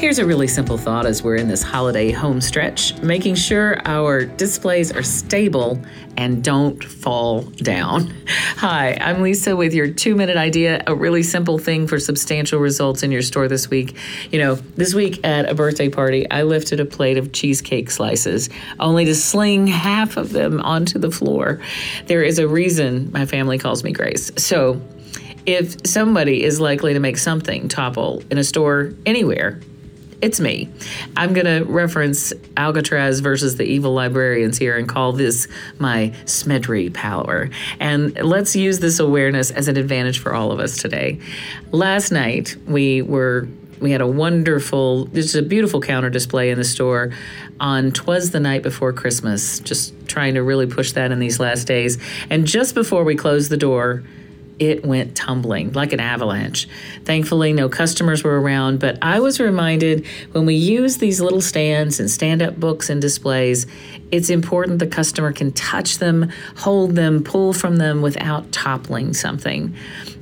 Here's a really simple thought as we're in this holiday home stretch making sure our displays are stable and don't fall down. Hi, I'm Lisa with your two minute idea, a really simple thing for substantial results in your store this week. You know, this week at a birthday party, I lifted a plate of cheesecake slices only to sling half of them onto the floor. There is a reason my family calls me Grace. So, if somebody is likely to make something topple in a store anywhere, it's me. I'm going to reference Alcatraz versus the evil librarians here and call this my Smedry power. And let's use this awareness as an advantage for all of us today. Last night, we were we had a wonderful there's a beautiful counter display in the store on twas the night before christmas just trying to really push that in these last days and just before we closed the door it went tumbling like an avalanche. Thankfully, no customers were around, but I was reminded when we use these little stands and stand up books and displays, it's important the customer can touch them, hold them, pull from them without toppling something.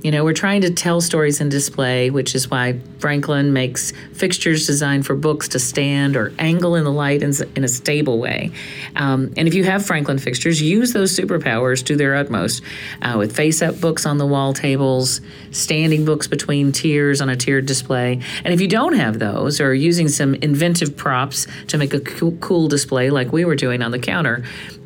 You know, we're trying to tell stories in display, which is why Franklin makes fixtures designed for books to stand or angle in the light in, in a stable way. Um, and if you have Franklin fixtures, use those superpowers to their utmost uh, with face up books on the wall tables, standing books between tiers on a tiered display. And if you don't have those or using some inventive props to make a cool, display like we were doing on the counter,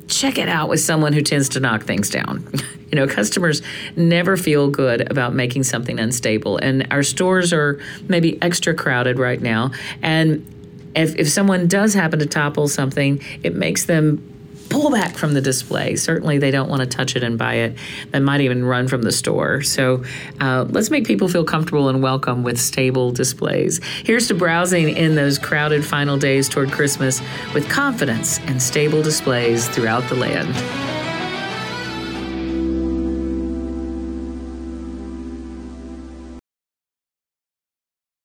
check it out with someone who tends to knock things down. you know, customers never feel good about making something unstable, and our stores are maybe extra crowded right now. And if, if someone does happen to topple something, it makes them pull back from the display. Certainly, they don't want to touch it and buy it. They might even run from the store. So, uh, let's make people feel comfortable and welcome with stable displays. Here's to browsing in those crowded final days toward Christmas with confidence and stable displays throughout the land.